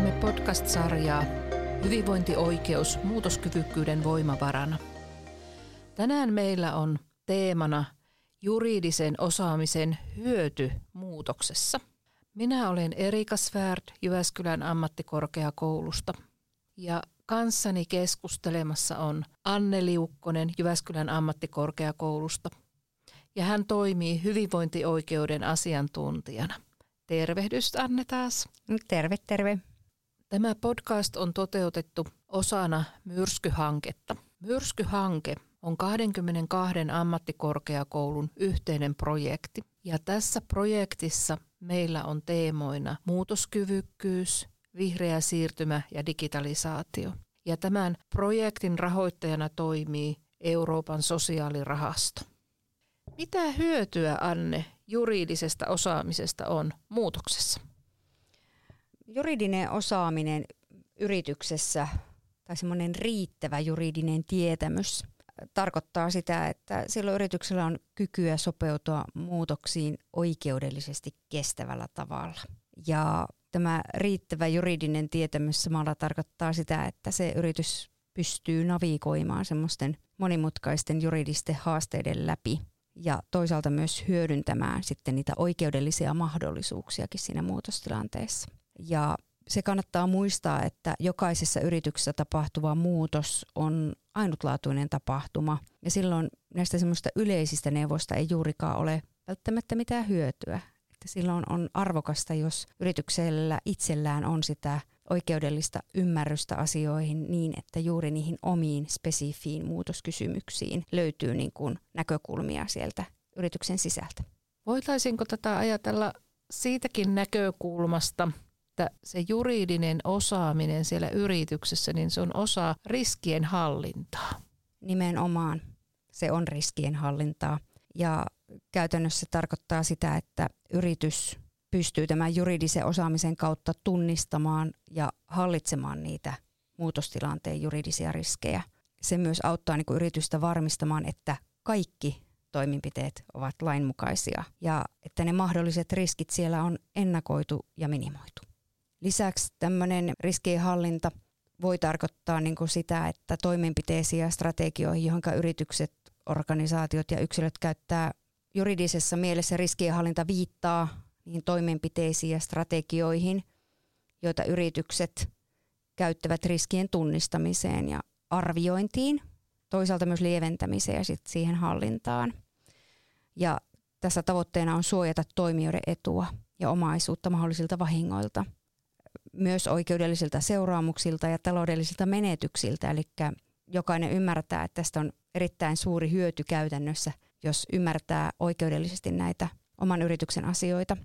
podcast-sarjaa Hyvinvointioikeus muutoskyvykkyyden voimavarana. Tänään meillä on teemana juridisen osaamisen hyöty muutoksessa. Minä olen Erika Svärd Jyväskylän ammattikorkeakoulusta ja kanssani keskustelemassa on Anne Liukkonen Jyväskylän ammattikorkeakoulusta ja hän toimii hyvinvointioikeuden asiantuntijana. Tervehdys Anne taas. Terve, terve. Tämä podcast on toteutettu osana myrskyhanketta. Myrskyhanke on 22 ammattikorkeakoulun yhteinen projekti. Ja tässä projektissa meillä on teemoina muutoskyvykkyys, vihreä siirtymä ja digitalisaatio. Ja tämän projektin rahoittajana toimii Euroopan sosiaalirahasto. Mitä hyötyä, Anne, juridisesta osaamisesta on muutoksessa? Juridinen osaaminen yrityksessä tai semmoinen riittävä juridinen tietämys tarkoittaa sitä, että silloin yrityksellä on kykyä sopeutua muutoksiin oikeudellisesti kestävällä tavalla. Ja tämä riittävä juridinen tietämys samalla tarkoittaa sitä, että se yritys pystyy navigoimaan semmoisten monimutkaisten juridisten haasteiden läpi ja toisaalta myös hyödyntämään sitten niitä oikeudellisia mahdollisuuksiakin siinä muutostilanteessa. Ja se kannattaa muistaa, että jokaisessa yrityksessä tapahtuva muutos on ainutlaatuinen tapahtuma ja silloin näistä semmoista yleisistä neuvoista ei juurikaan ole välttämättä mitään hyötyä. Että silloin on arvokasta, jos yrityksellä itsellään on sitä oikeudellista ymmärrystä asioihin niin, että juuri niihin omiin spesifiin muutoskysymyksiin löytyy niin kuin näkökulmia sieltä yrityksen sisältä. Voitaisinko tätä ajatella siitäkin näkökulmasta, että se juridinen osaaminen siellä yrityksessä, niin se on osa riskien hallintaa? Nimenomaan se on riskien hallintaa ja käytännössä tarkoittaa sitä, että yritys pystyy tämän juridisen osaamisen kautta tunnistamaan ja hallitsemaan niitä muutostilanteen juridisia riskejä. Se myös auttaa niin kuin yritystä varmistamaan, että kaikki toimenpiteet ovat lainmukaisia ja että ne mahdolliset riskit siellä on ennakoitu ja minimoitu. Lisäksi tämmöinen riskienhallinta voi tarkoittaa niin kuin sitä, että toimenpiteisiin ja strategioihin, johon yritykset, organisaatiot ja yksilöt käyttää juridisessa mielessä riskienhallinta viittaa niihin toimenpiteisiin ja strategioihin, joita yritykset käyttävät riskien tunnistamiseen ja arviointiin, toisaalta myös lieventämiseen ja sitten siihen hallintaan. Ja tässä tavoitteena on suojata toimijoiden etua ja omaisuutta mahdollisilta vahingoilta, myös oikeudellisilta seuraamuksilta ja taloudellisilta menetyksiltä. Eli jokainen ymmärtää, että tästä on erittäin suuri hyöty käytännössä, jos ymmärtää oikeudellisesti näitä oman yrityksen asioita.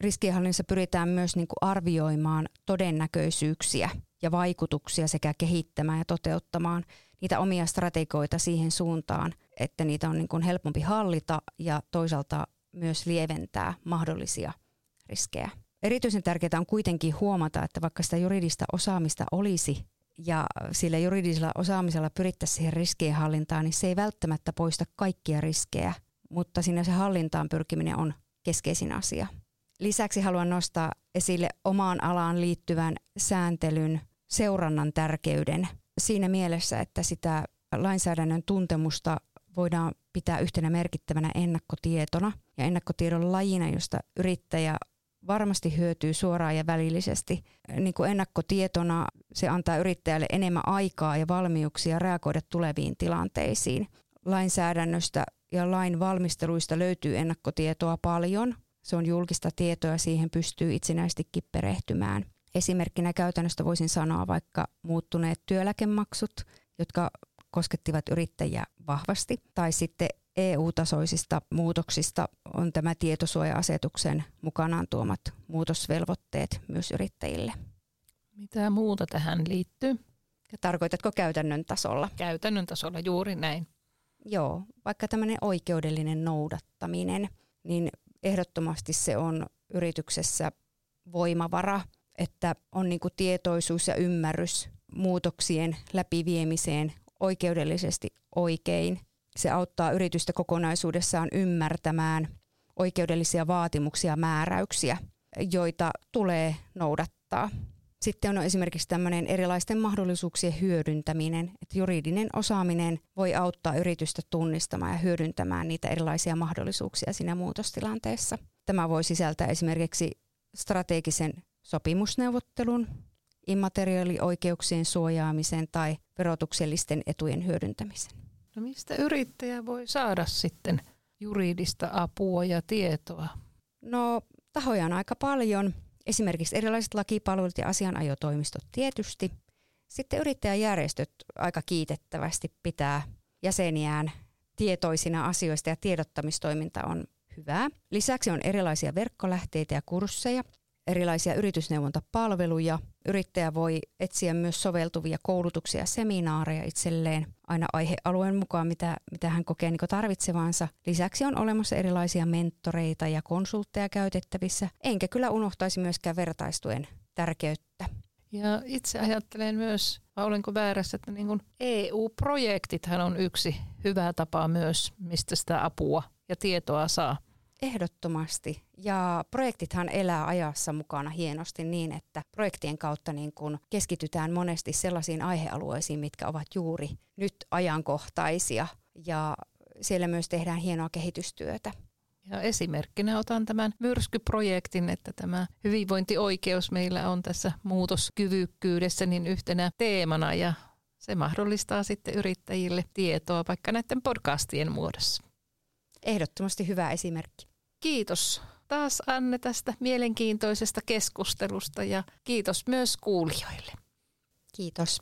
Riskienhallinnassa pyritään myös niin kuin arvioimaan todennäköisyyksiä ja vaikutuksia sekä kehittämään ja toteuttamaan niitä omia strategioita siihen suuntaan, että niitä on niin kuin helpompi hallita ja toisaalta myös lieventää mahdollisia riskejä. Erityisen tärkeää on kuitenkin huomata, että vaikka sitä juridista osaamista olisi ja sillä juridisella osaamisella pyrittäisiin siihen riskienhallintaan, niin se ei välttämättä poista kaikkia riskejä, mutta siinä se hallintaan pyrkiminen on keskeisin asia. Lisäksi haluan nostaa esille omaan alaan liittyvän sääntelyn seurannan tärkeyden siinä mielessä, että sitä lainsäädännön tuntemusta voidaan pitää yhtenä merkittävänä ennakkotietona ja ennakkotiedon lajina, josta yrittäjä varmasti hyötyy suoraan ja välillisesti. Niin kuin ennakkotietona se antaa yrittäjälle enemmän aikaa ja valmiuksia reagoida tuleviin tilanteisiin. Lainsäädännöstä ja lain valmisteluista löytyy ennakkotietoa paljon. Se on julkista tietoa ja siihen pystyy itsenäistikin perehtymään. Esimerkkinä käytännöstä voisin sanoa vaikka muuttuneet työeläkemaksut, jotka koskettivat yrittäjiä vahvasti, tai sitten EU-tasoisista muutoksista on tämä tietosuoja-asetuksen mukanaan tuomat muutosvelvoitteet myös yrittäjille. Mitä muuta tähän liittyy? Ja tarkoitatko käytännön tasolla? Käytännön tasolla juuri näin. Joo, vaikka tämmöinen oikeudellinen noudattaminen, niin ehdottomasti se on yrityksessä voimavara, että on niin tietoisuus ja ymmärrys muutoksien läpiviemiseen oikeudellisesti oikein. Se auttaa yritystä kokonaisuudessaan ymmärtämään oikeudellisia vaatimuksia ja määräyksiä, joita tulee noudattaa. Sitten on esimerkiksi tämmöinen erilaisten mahdollisuuksien hyödyntäminen, että juridinen osaaminen voi auttaa yritystä tunnistamaan ja hyödyntämään niitä erilaisia mahdollisuuksia siinä muutostilanteessa. Tämä voi sisältää esimerkiksi strategisen sopimusneuvottelun, immateriaalioikeuksien suojaamisen tai verotuksellisten etujen hyödyntämisen. No mistä yrittäjä voi saada sitten juridista apua ja tietoa? No tahoja on aika paljon. Esimerkiksi erilaiset lakipalvelut ja asianajotoimistot tietysti. Sitten yrittäjäjärjestöt aika kiitettävästi pitää jäseniään tietoisina asioista ja tiedottamistoiminta on hyvää. Lisäksi on erilaisia verkkolähteitä ja kursseja, erilaisia yritysneuvontapalveluja. Yrittäjä voi etsiä myös soveltuvia koulutuksia ja seminaareja itselleen aina aihealueen mukaan, mitä, mitä hän kokee niin tarvitsevansa. Lisäksi on olemassa erilaisia mentoreita ja konsultteja käytettävissä, enkä kyllä unohtaisi myöskään vertaistuen tärkeyttä. Ja itse ajattelen myös, vai olenko väärässä, että niin EU-projektithan on yksi hyvä tapa myös, mistä sitä apua ja tietoa saa. Ehdottomasti. Ja projektithan elää ajassa mukana hienosti niin, että projektien kautta niin kun keskitytään monesti sellaisiin aihealueisiin, mitkä ovat juuri nyt ajankohtaisia. Ja siellä myös tehdään hienoa kehitystyötä. Ja esimerkkinä otan tämän myrskyprojektin, että tämä hyvinvointioikeus meillä on tässä muutoskyvykkyydessä niin yhtenä teemana ja se mahdollistaa sitten yrittäjille tietoa vaikka näiden podcastien muodossa. Ehdottomasti hyvä esimerkki. Kiitos taas Anne tästä mielenkiintoisesta keskustelusta ja kiitos myös kuulijoille. Kiitos.